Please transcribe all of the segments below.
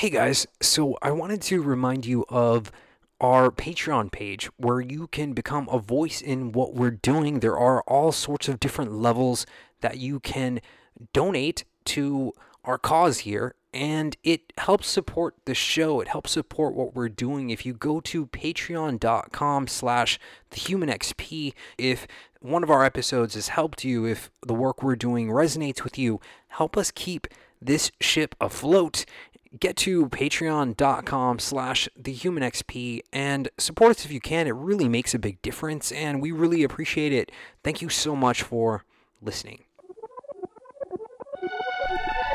Hey guys, so I wanted to remind you of our Patreon page where you can become a voice in what we're doing. There are all sorts of different levels that you can donate to our cause here and it helps support the show. It helps support what we're doing. If you go to patreon.com slash thehumanxp if one of our episodes has helped you if the work we're doing resonates with you help us keep this ship afloat get to patreon.com slash thehumanxp and support us if you can. It really makes a big difference and we really appreciate it. Thank you so much for listening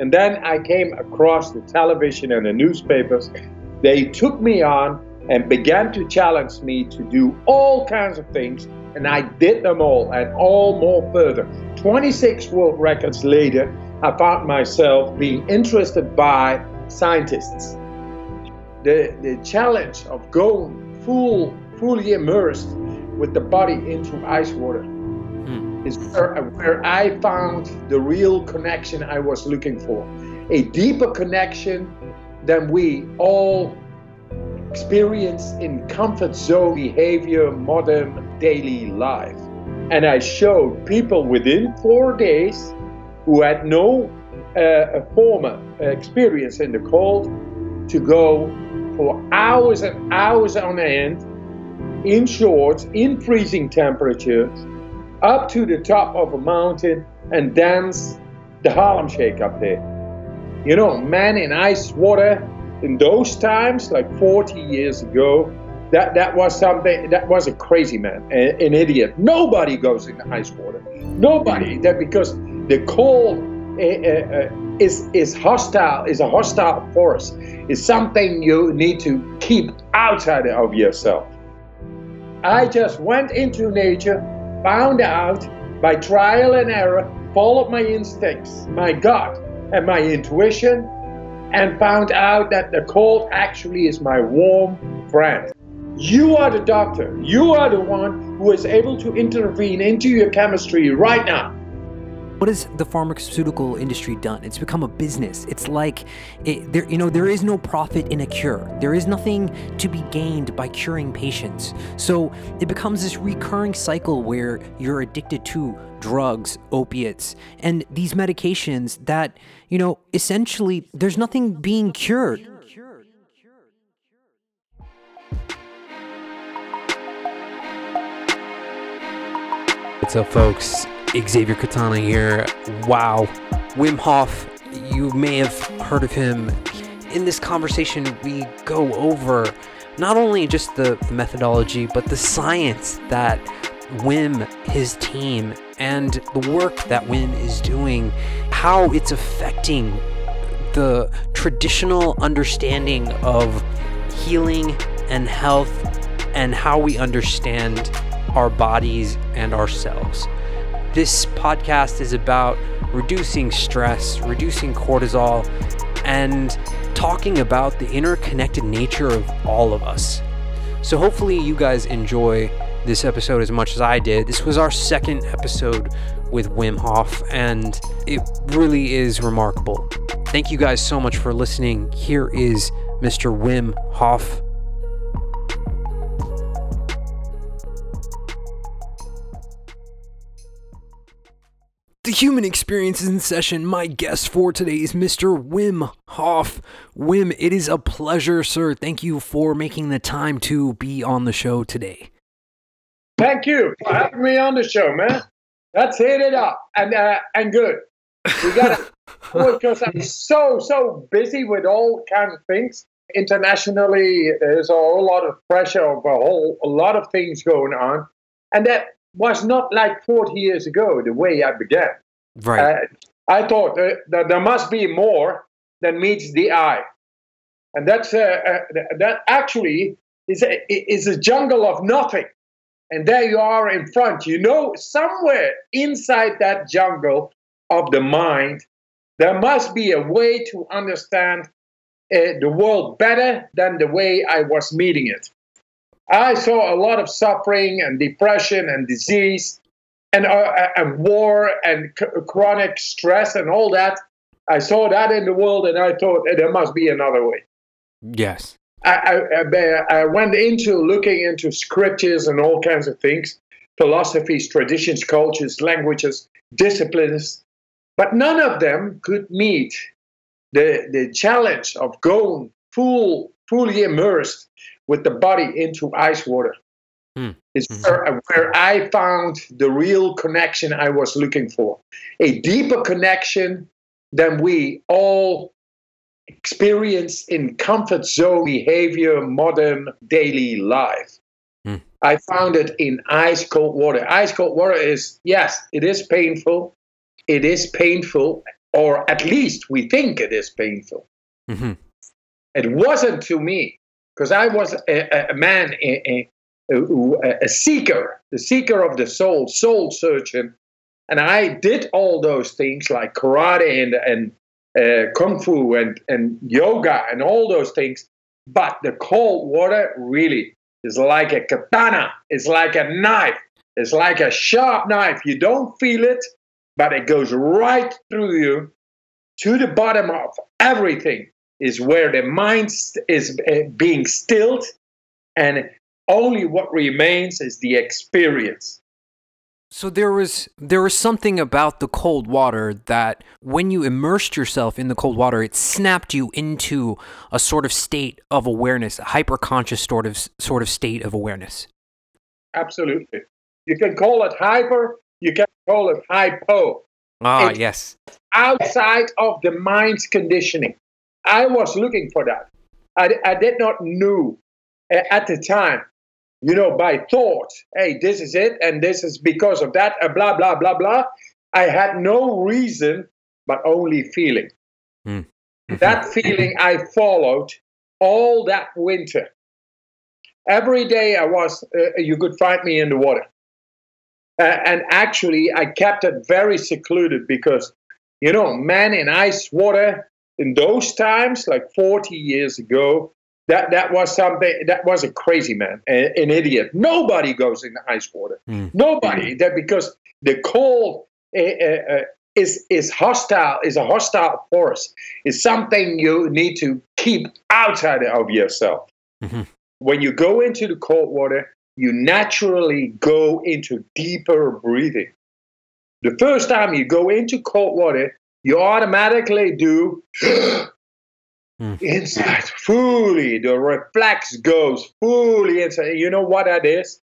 And then I came across the television and the newspapers. They took me on and began to challenge me to do all kinds of things, and I did them all and all more further. 26 world records later, I found myself being interested by scientists. The, the challenge of going full, fully immersed with the body into ice water is where, where I found the real connection I was looking for. A deeper connection than we all experience in comfort zone behavior, modern daily life. And I showed people within four days who had no uh, former experience in the cold to go for hours and hours on end in shorts, in freezing temperatures, up to the top of a mountain and dance the Harlem Shake up there. You know, man in ice water in those times, like 40 years ago, that, that was something, that was a crazy man, an idiot. Nobody goes in the ice water. Nobody, that because the cold uh, uh, is, is hostile, is a hostile force, is something you need to keep outside of yourself. I just went into nature found out by trial and error, followed my instincts, my gut, and my intuition, and found out that the cold actually is my warm friend. You are the doctor. You are the one who is able to intervene into your chemistry right now. What has the pharmaceutical industry done? It's become a business. It's like it, there, you know, there is no profit in a cure. There is nothing to be gained by curing patients. So it becomes this recurring cycle where you're addicted to drugs, opiates, and these medications that, you know, essentially there's nothing being cured. What's up, folks? Xavier Katana here. Wow. Wim Hof, you may have heard of him. In this conversation, we go over not only just the methodology, but the science that Wim, his team, and the work that Wim is doing, how it's affecting the traditional understanding of healing and health and how we understand our bodies and ourselves. This podcast is about reducing stress, reducing cortisol, and talking about the interconnected nature of all of us. So, hopefully, you guys enjoy this episode as much as I did. This was our second episode with Wim Hof, and it really is remarkable. Thank you guys so much for listening. Here is Mr. Wim Hof The human experience is in session. My guest for today is Mr. Wim Hof. Wim, it is a pleasure, sir. Thank you for making the time to be on the show today. Thank you for having me on the show, man. Let's hit it up and uh, and good. We got it because I'm so so busy with all kinds of things. Internationally, there's a whole lot of pressure of a whole a lot of things going on, and that was not like 40 years ago, the way I began. Right. Uh, I thought uh, that there must be more than meets the eye. And that's, uh, uh, that actually is a, is a jungle of nothing. And there you are in front. You know, somewhere inside that jungle of the mind, there must be a way to understand uh, the world better than the way I was meeting it. I saw a lot of suffering and depression and disease and, uh, and war and c- chronic stress and all that. I saw that in the world and I thought eh, there must be another way. Yes. I, I, I went into looking into scriptures and all kinds of things, philosophies, traditions, cultures, languages, disciplines, but none of them could meet the, the challenge of going full, fully immersed with the body into ice water. Hmm. It's Mhm. where, where I found the real connection I was looking for. A deeper connection than we all experience in comfort zone behavior, modern daily life. Hmm. I found it in ice cold water. Ice cold water is, yes, it is painful. It is painful, or at least we think it is painful. hmm It wasn't to me, because I was a, a man, a, a, a seeker, the seeker of the soul, soul surgeon. And I did all those things like karate and, and uh, kung fu and, and yoga and all those things. But the cold water really is like a katana, it's like a knife, it's like a sharp knife. You don't feel it, but it goes right through you to the bottom of everything is where the mind is uh, being stilled and only what remains is the experience So there was there was something about the cold water that when you immersed yourself in the cold water, it snapped you into a sort of state of awareness, a hyper conscious sort of sort of state of awareness. absolutely you can call it hyper you can call it hypo Ah, It- yes. outside of the mind's conditioning i was looking for that i, I did not know uh, at the time you know by thought hey this is it and this is because of that uh, blah blah blah blah i had no reason but only feeling Mhm. that feeling I followed all that winter. Every day I was, uh, you could find me in the water. Uh, and actually, I kept it very secluded because, you know, man in ice water in those times, like 40 years ago, that, that was something, that was a crazy man, a- an idiot. Nobody goes in the ice water. Mm. Nobody. That because the cold uh, uh, uh, is, is hostile, is a hostile force is something you need to keep outside of yourself. Mhm. When you go into the cold water, you naturally go into deeper breathing. The first time you go into cold water, you automatically do Mm. inside fully. The reflex goes fully inside. You know what that is?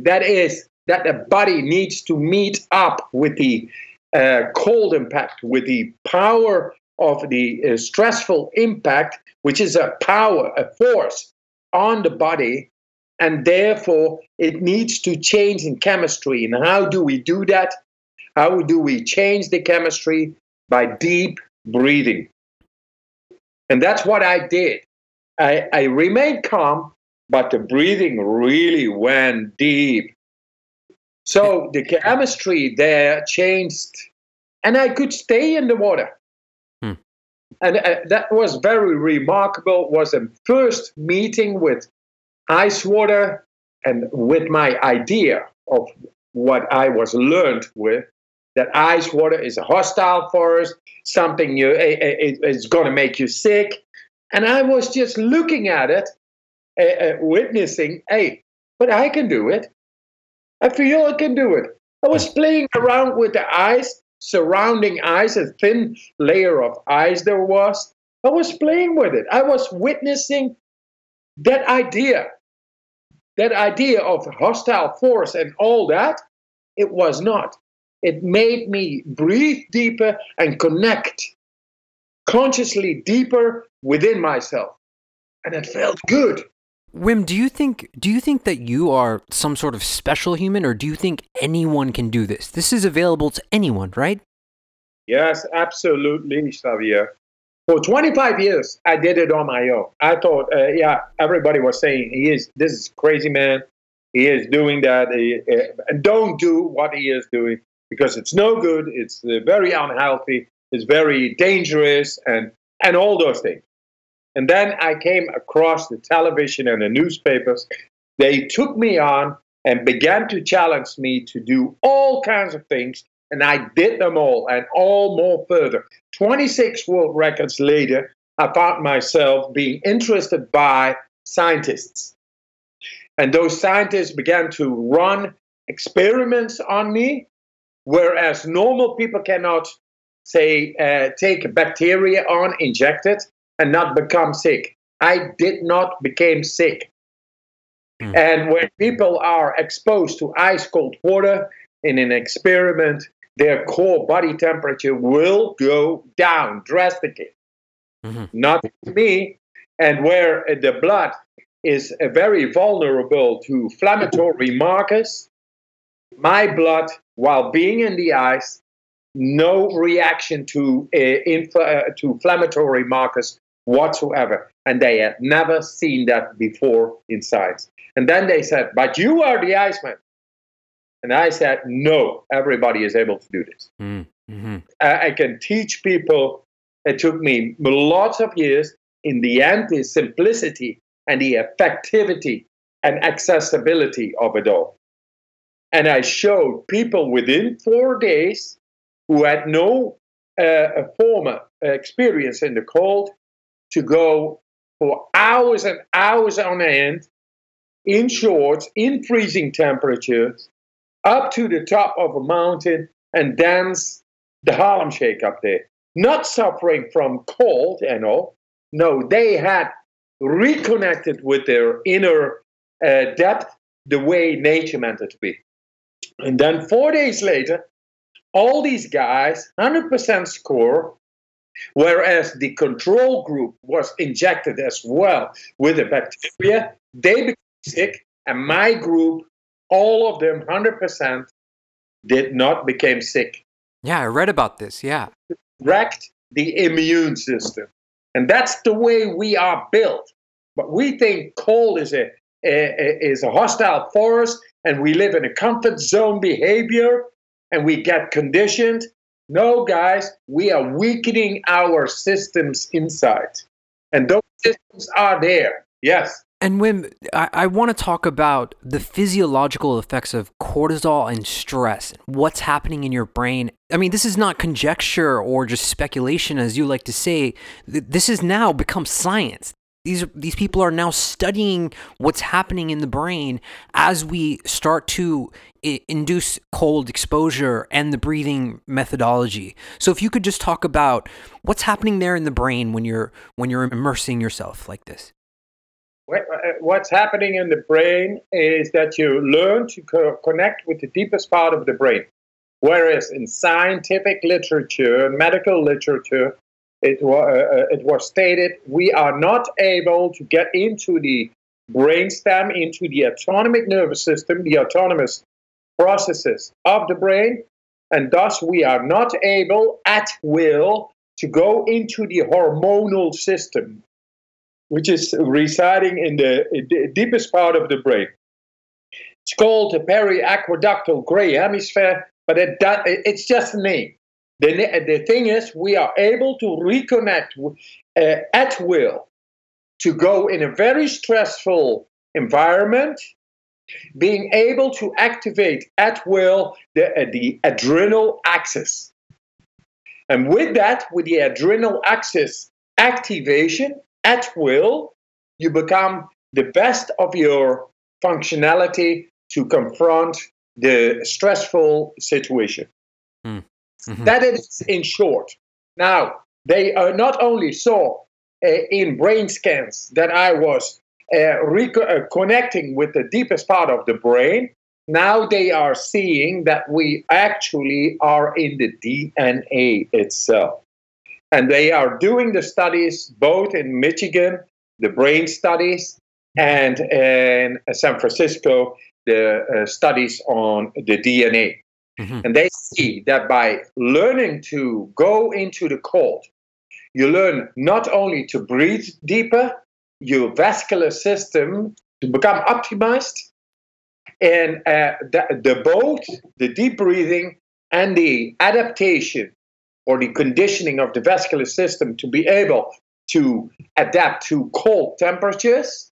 That is that the body needs to meet up with the uh, cold impact, with the power of the uh, stressful impact, which is a power, a force on the body, and therefore it needs to change in chemistry. And how do we do that? How do we change the chemistry? By deep breathing. And that's what I did. I, I remained calm, but the breathing really went deep. So the chemistry there changed, and I could stay in the water. Hmm. And uh, that was very remarkable. It was a first meeting with ice water and with my idea of what I was learned with that ice water is a hostile force, something you it, it's going to make you sick. And I was just looking at it, uh, uh, witnessing, hey, but I can do it. I feel I can do it. I was playing around with the ice, surrounding ice, a thin layer of ice there was. I was playing with it. I was witnessing that idea, that idea of hostile force and all that. It was not. It made me breathe deeper and connect consciously deeper within myself. And it felt good. Wim, do you think do you think that you are some sort of special human, or do you think anyone can do this? This is available to anyone, right? Yes, absolutely, Xavier. For 25 years, I did it on my own. I thought, uh, yeah, everybody was saying he is this is crazy man. He is doing that. He, uh, and don't do what he is doing because it's no good. It's uh, very unhealthy. It's very dangerous, and and all those things. And then I came across the television and the newspapers. They took me on and began to challenge me to do all kinds of things. And I did them all and all more further. 26 world records later, I found myself being interested by scientists. And those scientists began to run experiments on me, whereas normal people cannot, say, uh, take bacteria on, inject it and not become sick. I did not become sick. Mm. And when people are exposed to ice cold water in an experiment, their core body temperature will go down drastically. Mm-hmm. Not me. And where the blood is very vulnerable to inflammatory markers, my blood, while being in the ice, no reaction to uh, inf- uh, to inflammatory markers whatsoever. And they had never seen that before in science. And then they said, But you are the Iceman. And I said, No, everybody is able to do this. Mm, mm-hmm. I, I can teach people. It took me lots of years. In the end, the simplicity and the effectivity and accessibility of it all. And I showed people within four days who had no uh, former experience in the cold to go for hours and hours on end in shorts, in freezing temperatures, up to the top of a mountain and dance the Harlem Shake up there. Not suffering from cold and all. No, they had reconnected with their inner uh, depth the way nature meant it to be. And then four days later, all these guys, 100% score, Whereas the control group was injected as well with the bacteria, they became sick, and my group, all of them, 100%, did not become sick. Yeah, I read about this. Yeah. Wrecked the immune system. And that's the way we are built. But we think cold is a, a, is a hostile force and we live in a comfort zone behavior and we get conditioned no, guys, we are weakening our systems inside. And those systems are there. Yes. And when I, I want to talk about the physiological effects of cortisol and stress. What's happening in your brain? I mean, this is not conjecture or just speculation, as you like to say. This has now become science. These these people are now studying what's happening in the brain as we start to I- induce cold exposure and the breathing methodology. So if you could just talk about what's happening there in the brain when you're when you're immersing yourself like this. Uh, what's happening in the brain is that you learn to co- connect with the deepest part of the brain. Whereas in scientific literature, medical literature, it, uh, uh, it was stated we are not able to get into the brainstem, into the autonomic nervous system, the autonomous processes of the brain, and thus we are not able at will to go into the hormonal system, which is residing in the, in the deepest part of the brain. It's called the periaqueductal gray hemisphere, but it, that, it's just a name. The, the thing is, we are able to reconnect uh, at will to go in a very stressful environment, being able to activate at will the, uh, the adrenal axis. And with that, with the adrenal axis activation at will, you become the best of your functionality to confront the stressful situation. Hmm. Mm-hmm. That is in short. Now, they uh, not only saw uh, in brain scans that I was uh, uh, connecting with the deepest part of the brain, now they are seeing that we actually are in the DNA itself. And they are doing the studies both in Michigan, the brain studies, and in San Francisco, the uh, studies on the DNA. Mm-hmm. And they see that by learning to go into the cold, you learn not only to breathe deeper, your vascular system to become optimized, and uh, the, the both the deep breathing and the adaptation or the conditioning of the vascular system to be able to adapt to cold temperatures,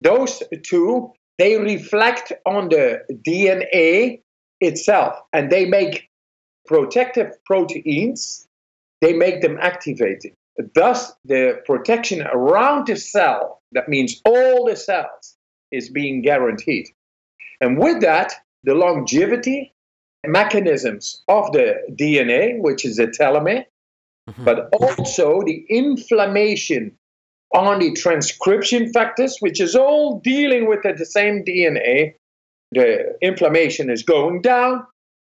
those two, they reflect on the DNA itself and they make protective proteins, they make them activated. Thus, the protection around the cell, that means all the cells, is being guaranteed. And with that, the longevity mechanisms of the DNA, which is the telomere, mm-hmm. but also the inflammation on the transcription factors, which is all dealing with the same DNA. The inflammation is going down,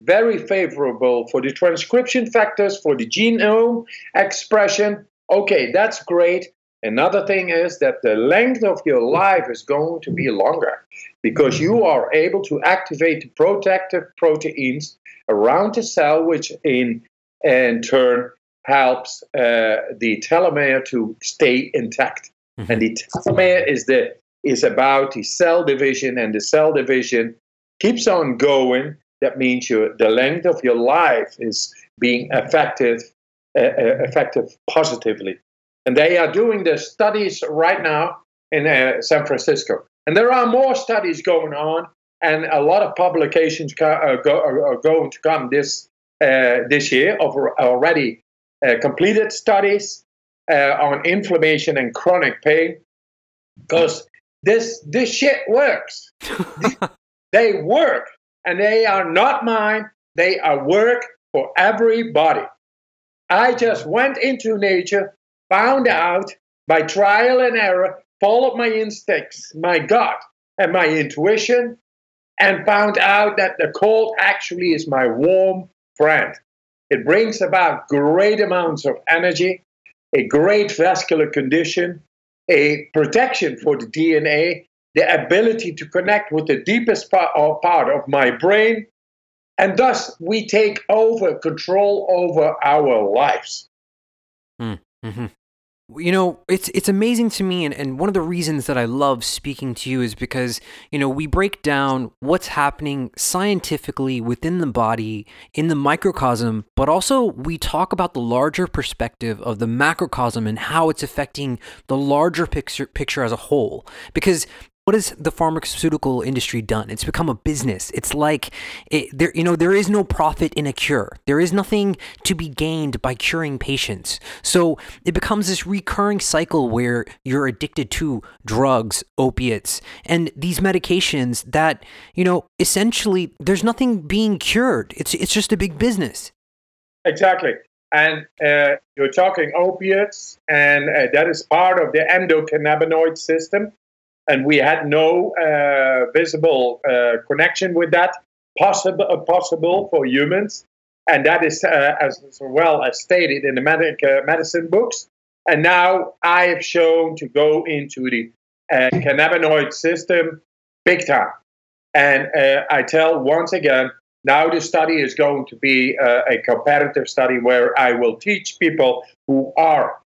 very favorable for the transcription factors, for the genome expression. Okay, that's great. Another thing is that the length of your life is going to be longer because you are able to activate the protective proteins around the cell, which in, in turn helps uh, the telomere to stay intact. Mm-hmm. And the telomere is the is about the cell division, and the cell division keeps on going. That means your the length of your life is being affected uh, uh affected positively. And they are doing the studies right now in uh, San Francisco. And there are more studies going on, and a lot of publications co- uh, go, are going to come this uh, this year of already uh, completed studies uh, on inflammation and chronic pain. Because this this shit works. they work, and they are not mine. They are work for everybody. I just went into nature found out by trial and error, followed my instincts, my gut, and my intuition, and found out that the cold actually is my warm friend. It brings about great amounts of energy, a great vascular condition, a protection for the DNA, the ability to connect with the deepest part of my brain, and thus we take over control over our lives. Mm. Mm-hmm. You know, it's it's amazing to me, and, and one of the reasons that I love speaking to you is because, you know, we break down what's happening scientifically within the body, in the microcosm, but also we talk about the larger perspective of the macrocosm and how it's affecting the larger picture picture as a whole. Because what has the pharmaceutical industry done? It's become a business. It's like it, there, you know, there is no profit in a cure. There is nothing to be gained by curing patients. So it becomes this recurring cycle where you're addicted to drugs, opiates, and these medications that you know essentially there's nothing being cured. It's it's just a big business. Exactly. And uh, you're talking opiates, and uh, that is part of the endocannabinoid system and we had no uh, visible uh, connection with that possible uh, possible for humans, and that is uh, as, well as stated in the medic, uh, medicine books. And now I have shown to go into the uh, cannabinoid system big time, and I tell once again. Now the study is going to be a comparative study where I will teach people who are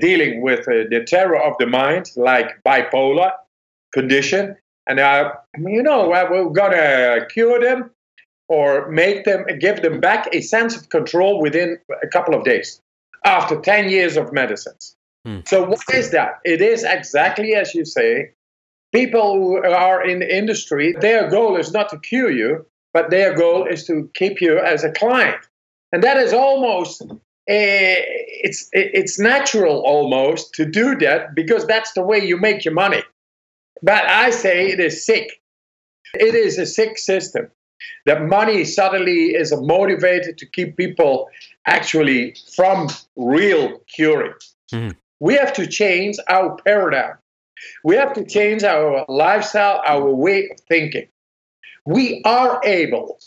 dealing with the terror of the mind, like bipolar, condition. And I, you know, we're to cure them or make them, give them back a sense of control within a couple of days after 10 years of medicines. Hmm. So, what is that? It is exactly as you say. People who are in the industry, their goal is not to cure you, but their goal is to keep you as a client. And that is almost uh, it's it's natural almost to do that because that's the way you make your money. But I say it is sick. It is a sick system. That money suddenly is motivated to keep people actually from real curing. Mm-hmm. We have to change our paradigm. We have to change our lifestyle, our way of thinking. We are able,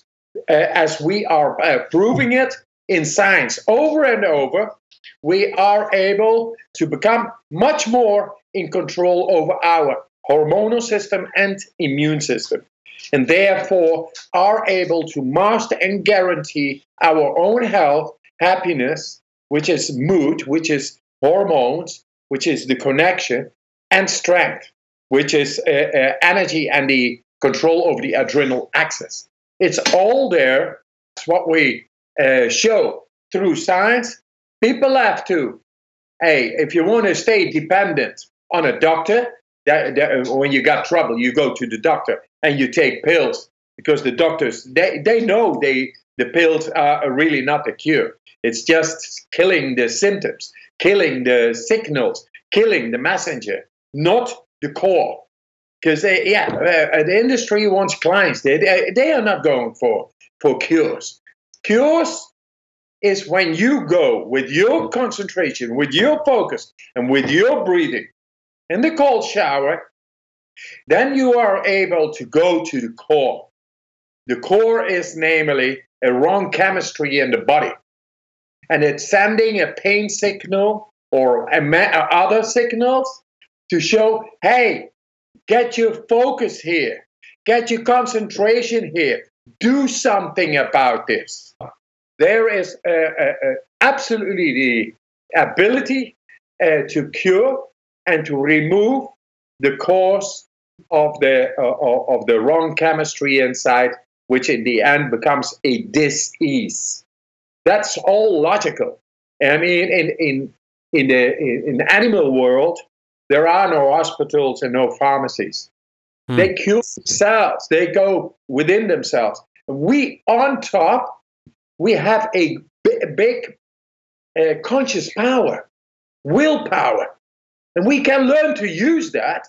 uh, as we are uh, proving it in science over and over, we are able to become much more in control over our hormonal system and immune system, and therefore are able to master and guarantee our own health, happiness, which is mood, which is hormones, which is the connection, and strength, which is uh, uh, energy and the control over the adrenal axis. It's all there. It's what we uh, show through science. People have to, hey, if you want to stay dependent on a doctor, that, that, when you got trouble, you go to the doctor and you take pills because the doctors they, they know they the pills are really not the cure. It's just killing the symptoms, killing the signals, killing the messenger, not the core. Because yeah, uh, the industry wants clients. They, they, they are not going for for cures. Cures is when you go with your concentration, with your focus, and with your breathing in the cold shower, then you are able to go to the core. The core is namely a wrong chemistry in the body, and it's sending a pain signal or other signals to show, hey, get your focus here, get your concentration here, do something about this. There is uh, uh, uh absolutely the ability uh, to cure and to remove the cause of the uh, of the wrong chemistry inside, which in the end becomes a disease. That's all logical. I mean, in in in the in the animal world, there are no hospitals and no pharmacies. Hmm. They cure themselves. They go within themselves. We, on top, we have a big, big uh, conscious power, willpower, and we can learn to use that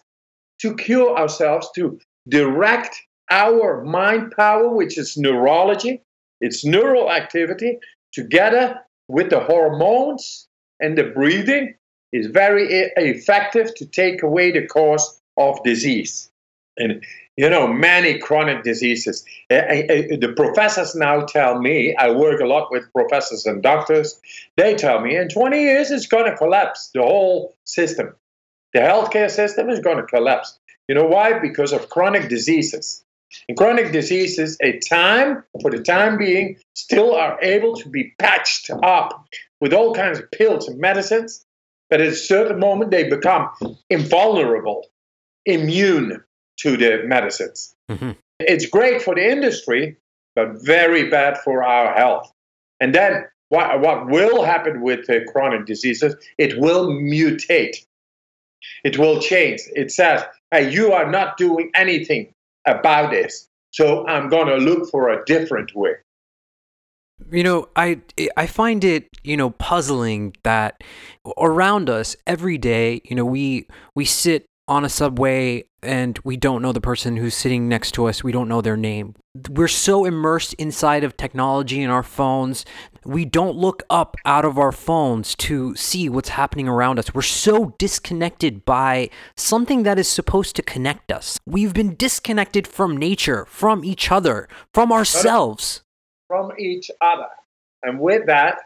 to cure ourselves, to direct our mind power, which is neurology, it's neural activity, together with the hormones and the breathing, is very effective to take away the cause of disease. And you know, many chronic diseases. Eh, eh, eh, the professors now tell me, I work a lot with professors and doctors, they tell me in 20 years it's going to collapse, the whole system. The healthcare system is going to collapse. You know why? Because of chronic diseases. In chronic diseases, a time, for the time being, still are able to be patched up with all kinds of pills and medicines, but at a certain moment they become invulnerable, immune to the medicines. Mm-hmm. It's great for the industry, but very bad for our health. And then what, what will happen with uh, chronic diseases? It will mutate. It will change. It says, hey, you are not doing anything about this. So I'm going to look for a different way. You know, I I find it, you know, puzzling that around us every day, you know, we we sit on a subway and we don't know the person who's sitting next to us. We don't know their name. We're so immersed inside of technology and our phones. We don't look up out of our phones to see what's happening around us. We're so disconnected by something that is supposed to connect us. We've been disconnected from nature, from each other, from ourselves. From each other. And with that,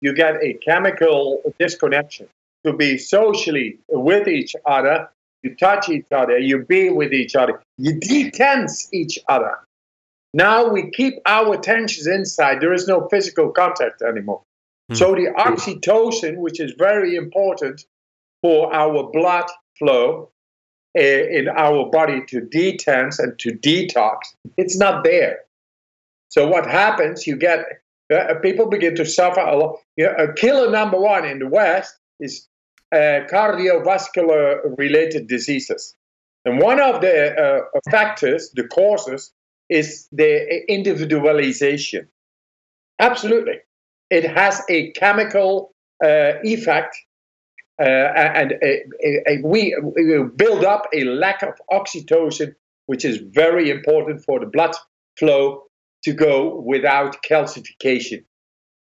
you get a chemical disconnection. To be socially with each other you touch each other, you be with each other, you detense each other. Now we keep our tensions inside. There is no physical contact anymore. Mm. So the oxytocin, which is very important for our blood flow uh, in our body to detense and to detox, it's not there. So what happens? You get uh, people begin to suffer a lot. You know, a killer number one in the West is cardiovascular related diseases. And one of the uh, factors, the causes, is the individualization. Absolutely. It has a chemical uh, effect, uh, and we build up a lack of oxytocin, which is very important for the blood flow to go without calcification.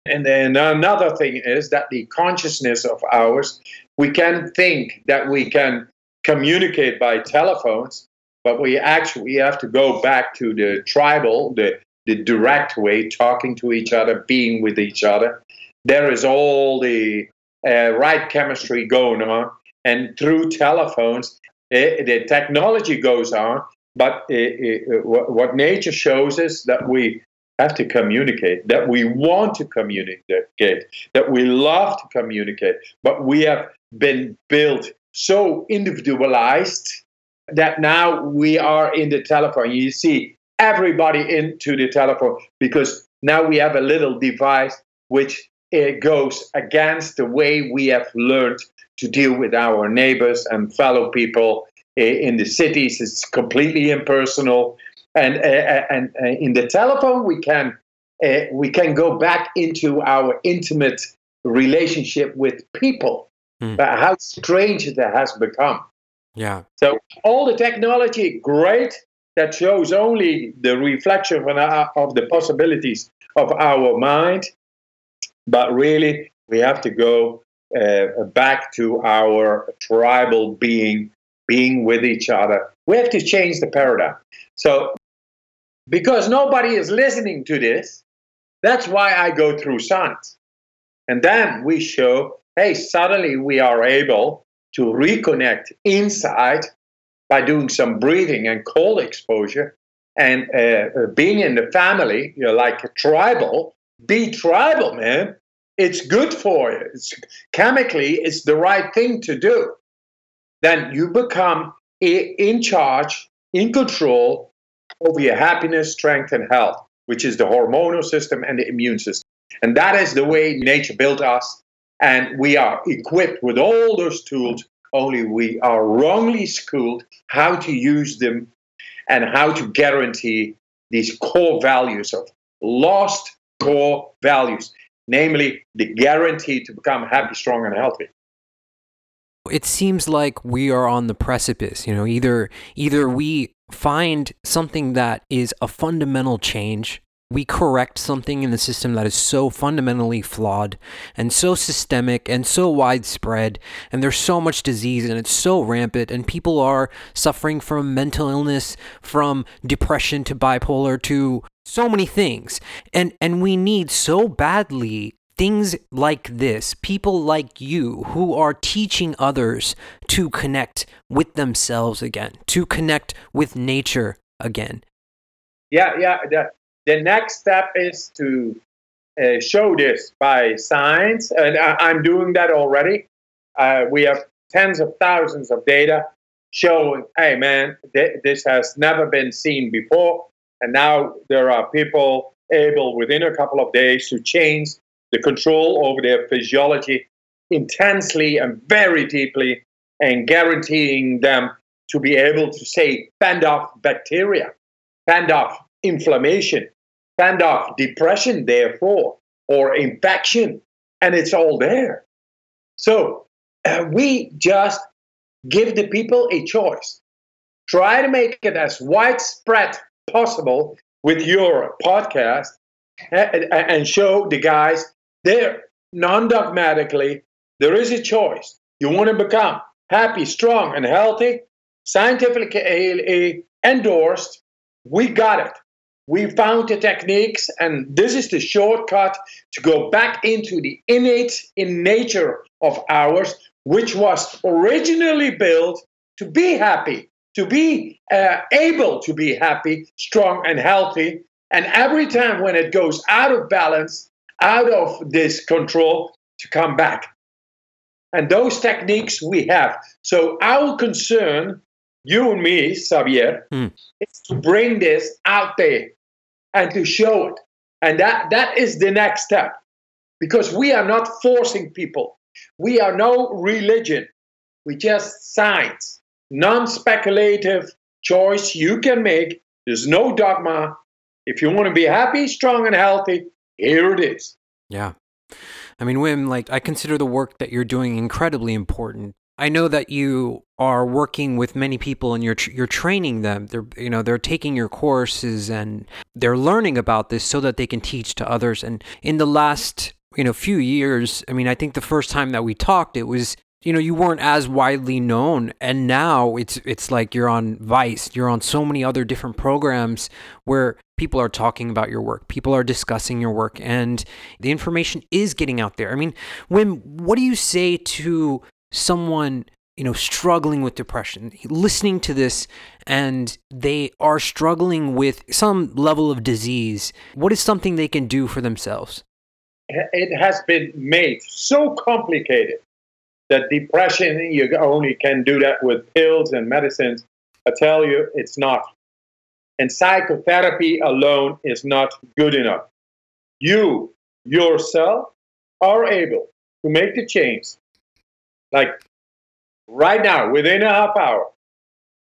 And then another thing is that the consciousness of ours we can think that we can communicate by telephones, but we actually have to go back to the tribal, the, the direct way, talking to each other, being with each other. There is all the uh, right chemistry going on. And through telephones, Uh, the technology goes on, but uh, uh, what nature shows us that we have to communicate, that we want to communicate, that we love to communicate, but we have been built so individualized that now we are in the telephone. You see everybody into the telephone because now we have a little device which it uh, goes against the way we have learned to deal with our neighbors and fellow people uh, in the cities. It's completely impersonal, and uh, and in the telephone we can we can go back into our intimate relationship with people. Mm. how strange it has become. Yeah. So all the technology, great, that shows only the reflection of, of the possibilities of our mind. But really, we have to go uh, back to our tribal being, being with each other. We have to change the paradigm. So, because nobody is listening to this, that's why I go through science. And then we show hey, suddenly we are able to reconnect inside by doing some breathing and cold exposure and uh, uh, being in the family, you're like a tribal. Be tribal, man. It's good for you. It's, chemically, it's the right thing to do. Then you become in charge, in control over your happiness, strength, and health, which is the hormonal system and the immune system. And that is the way nature built us. And we are equipped with all those tools only we are wrongly schooled how to use them and how to guarantee these core values of lost core values, namely the guarantee to become happy, strong, and healthy. It seems like we are on the precipice, you know, either either we find something that is a fundamental change we correct something in the system that is so fundamentally flawed and so systemic and so widespread and there's so much disease and it's so rampant and people are suffering from mental illness from depression to bipolar to so many things. And and we need so badly things like this people like you who are teaching others to connect with themselves again to connect with nature again. Yeah yeah that the next step is to uh, show this by science, and I, am doing that already. Uh, we have tens of thousands of data showing, hey man, th- this has never been seen before, and now there are people able within a couple of days to change the control over their physiology intensely and very deeply, and guaranteeing them to be able to say fend off bacteria, fend off inflammation, fend off depression, therefore, or infection, and it's all there. So uh, we just give the people a choice. Try to make it as widespread possible with your podcast and, and show the guys there non-dogmatically there is a choice. You want to become happy, strong, and healthy, scientifically endorsed. We got it we found the techniques, and this is the shortcut to go back into the innate in nature of ours, which was originally built to be happy, to be uh, able to be happy, strong, and healthy. And every time when it goes out of balance, out of this control, to come back. And those techniques we have. So our concern, you and me, Xavier, mm. is to bring this out there and to show it. And that, that is the next step because we are not forcing people. We are no religion. We just science, non speculative choice you can make. There's no dogma. If you want to be happy, strong, and healthy, here it is. Yeah. I mean, Wim, like, I consider the work that you're doing incredibly important I know that you are working with many people and you're you're training them. They're you know they're taking your courses and they're learning about this so that they can teach to others. And in the last you know few years, I mean, I think the first time that we talked, it was you know you weren't as widely known. And now it's it's like you're on vice. You're on so many other different programs where people are talking about your work. People are discussing your work. And the information is getting out there. I mean when what do you say to someone you know, struggling with depression, listening to this, and they are struggling with some level of disease, what is something they can do for themselves? It has been made so complicated that depression, you only can do that with pills and medicines. I tell you, it's not. And psychotherapy alone is not good enough. You yourself are able to make the change. Like right now, within a half hour,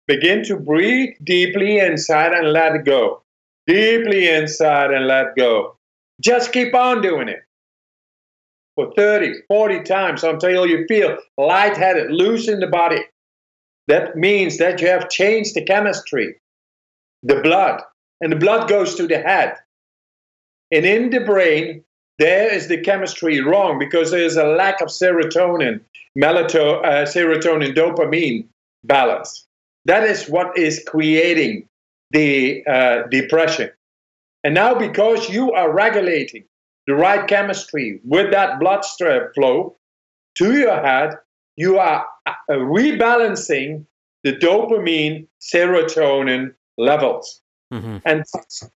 begin to breathe deeply inside and let it go. Deeply inside and let go. Just keep on doing it for 30, 40 times until you feel lightheaded, loose in the body. That means that you have changed the chemistry, the blood, and the blood goes to the head. And in the brain, there is the chemistry wrong because there's a lack of serotonin, melatonin, uh, serotonin, dopamine balance. That is what is creating the uh, depression. And now, because you are regulating the right chemistry with that blood flow to your head, you are uh, rebalancing the dopamine, serotonin levels. Mm-hmm. And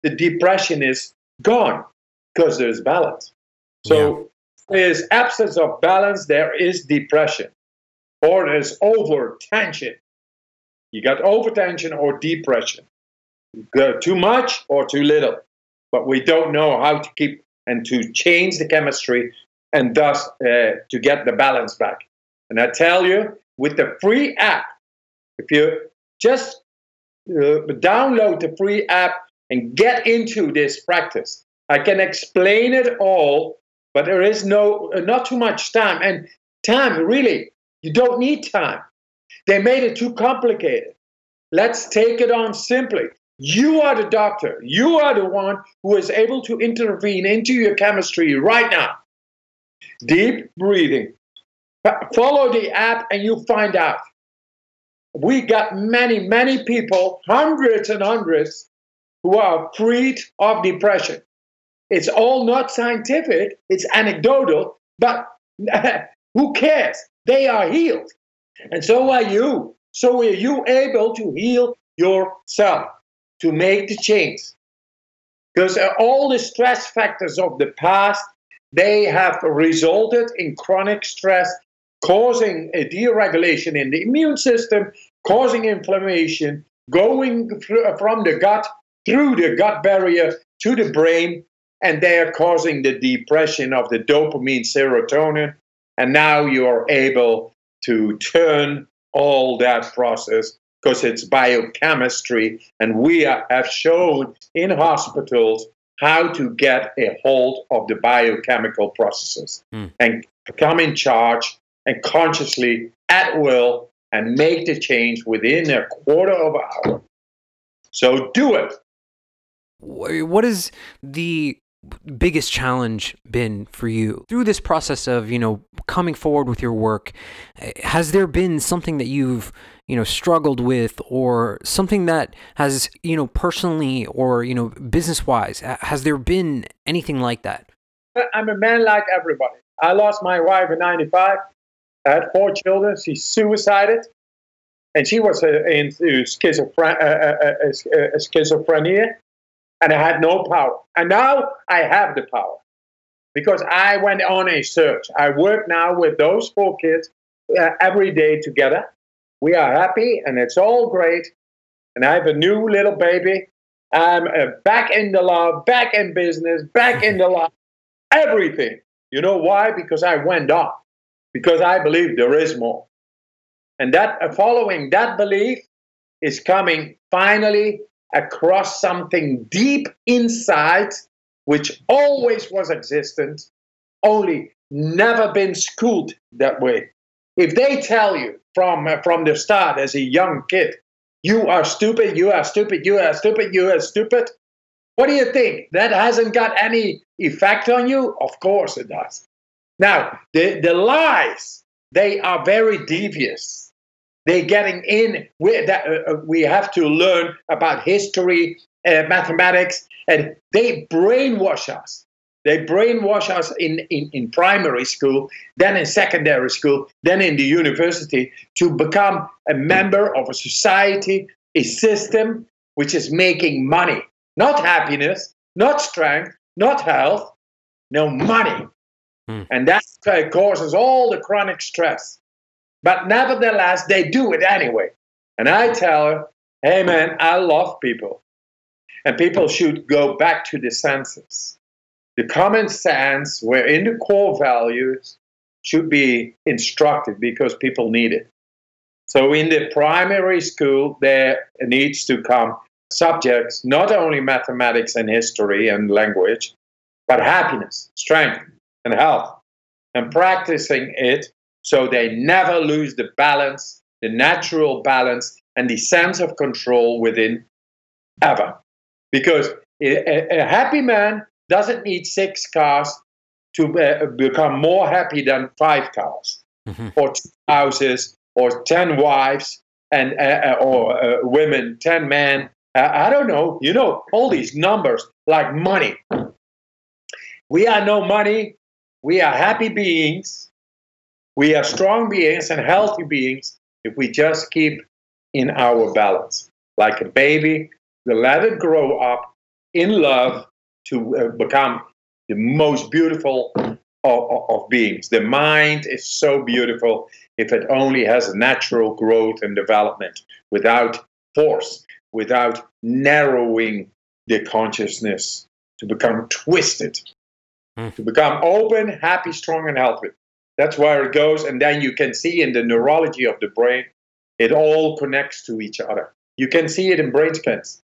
the depression is gone because there's balance. So yeah. there's absence of balance, there is depression, or there's over tension. You got over tension or depression. Go too much or too little. But we don't know how to keep and to change the chemistry and thus uh, to get the balance back. And I tell you, with the free app, if you just uh, download the free app and get into this practice, I can explain it all, but there is no uh, not too much time. And time, really, you don't need time. They made it too complicated. Let's take it on simply. You are the doctor. You are the one who is able to intervene into your chemistry right now. Deep breathing. Follow the app and you find out. We got many, many people, hundreds and hundreds, who are freed of depression. It's all not scientific, it's anecdotal, but who cares? They are healed. And so are you. So are you able to heal yourself to make the change. Because all the stress factors of the past, they have resulted in chronic stress, causing a deregulation in the immune system, causing inflammation, going from the gut through the gut barrier to the brain, and they are causing the depression of the dopamine, serotonin. And now you are able to turn all that process because it's biochemistry, and we have shown in hospitals how to get a hold of the biochemical processes mm. and come in charge and consciously at will and make the change within a quarter of an hour. So do it. What is the biggest challenge been for you through this process of you know coming forward with your work? Has there been something that you've you know struggled with or something that has you know personally or you know business wise has there been anything like that? I'm a man like everybody. I lost my wife in 95 i had four children. She suicided. And she was into schizophrenia, uh, uh, uh, schizophrenia and i had no power and now i have the power because i went on a search i work now with those four kids uh, every day together we are happy and it's all great. And I have a new little baby. I'm uh, back in the law, back in business, back in the law, everything. You know why? Because I went on, because I believe there is more. And that uh, following that belief is coming finally across something deep inside, which always was existent, only never been schooled that way. If they tell you from uh, from the start as a young kid, you are stupid, you are stupid, you are stupid, you are stupid. What do you think? That hasn't got any effect on you? Of course it does. Now, the, the lies, they are very devious. They're getting in. We, that, uh, uh, we have to learn about history, uh, mathematics, and they brainwash us. They brainwash us in, in, in primary school, then in secondary school, then in the university to become a member of a society, a system which is making money, not happiness, not strength, not health, no money. Hmm. And that uh, causes all the chronic stress. But nevertheless, they do it anyway. And I tell her, hey man, I love people. And people should go back to the senses. The common sense, wherein the core values should be instructed because people need it. So in the primary school, there needs to come subjects, not only mathematics and history and language, but happiness, strength, and health. And practicing it so they never lose the balance, the natural balance, and the sense of control within ever. Because a, a happy man doesn't need six cars to uh, become more happy than five cars, mm-hmm. or two houses, or ten wives, and uh, uh or uh, women, ten men. I don't know. You know all these numbers like money. We are no money. We are happy beings. We are strong beings and healthy beings if we just keep in our balance. Like a baby, we let it grow up in love to uh, become the most beautiful of, of, of, beings. The mind is so beautiful if it only has natural growth and development without force, without narrowing the consciousness to become twisted, mm. to become open, happy, strong, and healthy. That's where it goes. And then you can see in the neurology of the brain, it all connects to each other. You can see it in brain scans.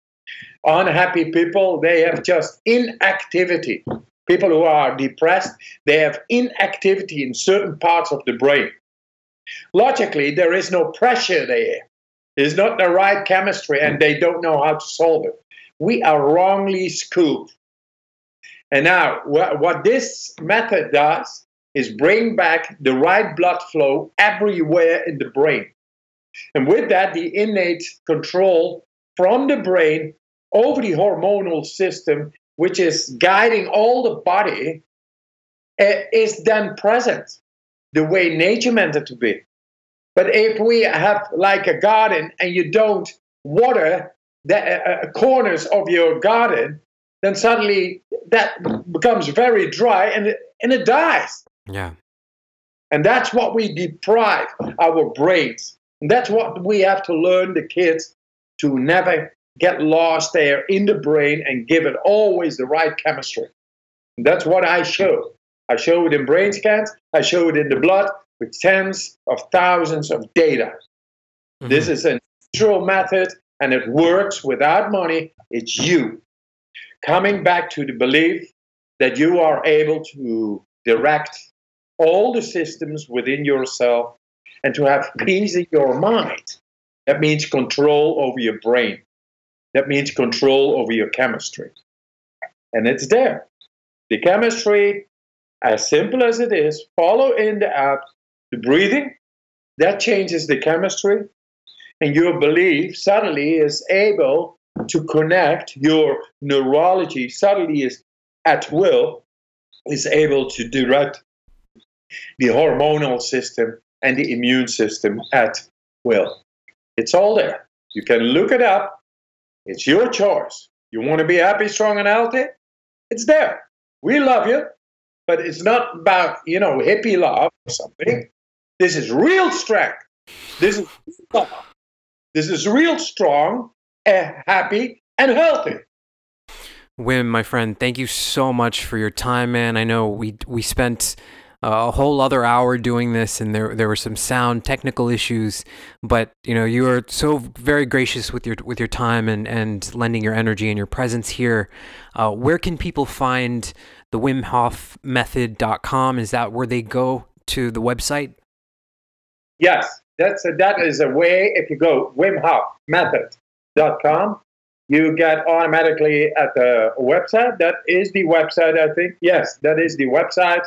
Unhappy people, they have just inactivity. People who are depressed, they have inactivity in certain parts of the brain. Logically, there is no pressure there. There's not the right chemistry, and they don't know how to solve it. We are wrongly schooled. And now, what, what this method does is bring back the right blood flow everywhere in the brain. And with that, the innate control from the brain over the hormonal system, which is guiding all the body, uh, is then present the way nature meant it to be. But if we have like a garden and you don't water the uh corners of your garden, then suddenly that becomes very dry and it, and it dies. Yeah. And that's what we deprive our brains. And that's what we have to learn the kids to never get lost there in the brain and give it always the right chemistry. And that's what I show. I show it in brain scans, I show it in the blood with tens of thousands of data. Mm-hmm. This is a natural method and it works without money. It's you. Coming back to the belief that you are able to direct all the systems within yourself and to have peace in your mind. That means control over your brain. That means control over your chemistry. And it's there. The chemistry, as simple as it is, follow in the app, the breathing, that changes the chemistry. And your belief suddenly is able to connect your neurology, suddenly is at will, is able to direct the hormonal system and the immune system at will. It's all there. You can look it up. It's your choice. You want to be happy, strong, and healthy? It's there. We love you, but it's not about, you know, hippie love or something. This is real strength. This is This is real strong, and happy, and healthy. Wim, my friend, thank you so much for your time, man. I know we we spent a whole other hour doing this, and there there were some sound technical issues. But you know, you are so very gracious with your with your time and and lending your energy and your presence here. Uh, where can people find the Wim Hof Method.com? Is that where they go to the website? Yes, that's a, that is a way. If you go Wim Hof Method.com, you get automatically at the website. That is the website, I think. Yes, that is the website.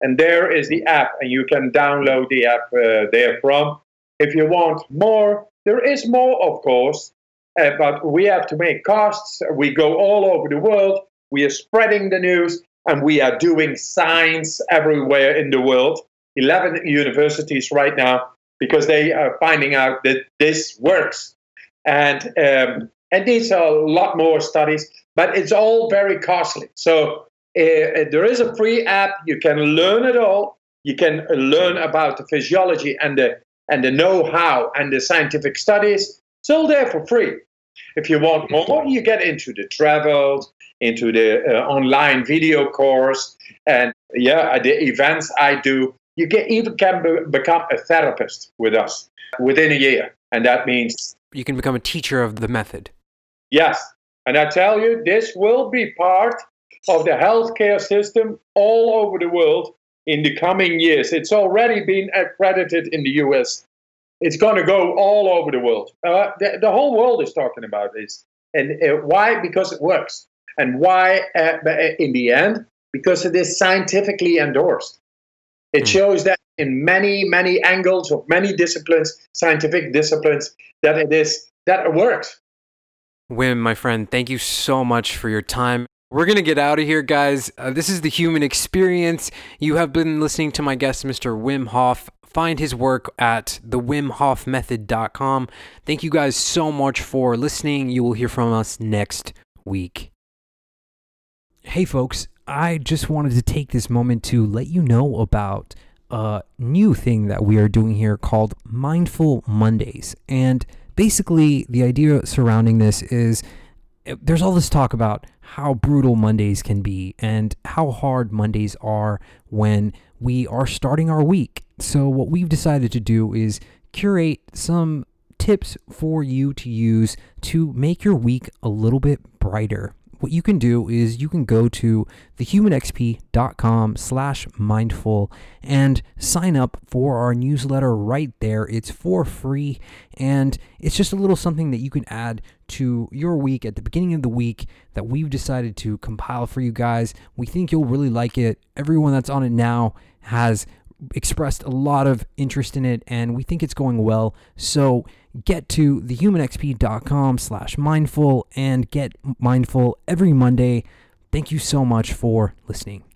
And there is the app, and you can download the app uh, there from. If you want more, there is more, of course, uh, but we have to make costs. We go all over the world. We are spreading the news. and we are doing science everywhere in the world. 11 universities right now because they are finding out that this works. And um, and these are a lot more studies, but it's all very costly. So Eh, eh, there is a free app. You can learn it all. You can uh, learn about the physiology and the and the know-how and the scientific studies. It's all there for free. If you want more, you get into the travels, into the uh, online video course, and yeah, uh, the events I do. You can even can be, become a therapist with us within a year, and that means you can become a teacher of the method. Yes, and I tell you, this will be part of the healthcare system all over the world in the coming years. It's already been accredited in the US. It's going to go all over the world. Uh, the, the, whole world is talking about this. And uh, why? Because it works. And why, uh, uh in the end? Because it is scientifically endorsed. It hmm. shows that in many, many angles of many disciplines, scientific disciplines, that it is that it works. Wim, my friend, thank you so much for your time. We're going to get out of here, guys. Uh, this is the human experience. You have been listening to my guest, Mr. Wim Hof. Find his work at thewimhofmethod.com. Thank you guys so much for listening. You will hear from us next week. Hey, folks, I just wanted to take this moment to let you know about a new thing that we are doing here called Mindful Mondays. And basically, the idea surrounding this is eh, there's all this talk about how brutal Mondays can be and how hard Mondays are when we are starting our week. So, what we've decided to do is curate some tips for you to use to make your week a little bit brighter what you can do is you can go to thehumanxp.com slash mindful and sign up for our newsletter right there. It's for free and it's just a little something that you can add to your week at the beginning of the week that we've decided to compile for you guys. We think you'll really like it. Everyone that's on it now has expressed a lot of interest in it and we think it's going well. So get to thehumanxp.com slash mindful and get mindful every Monday. Thank you so much for listening.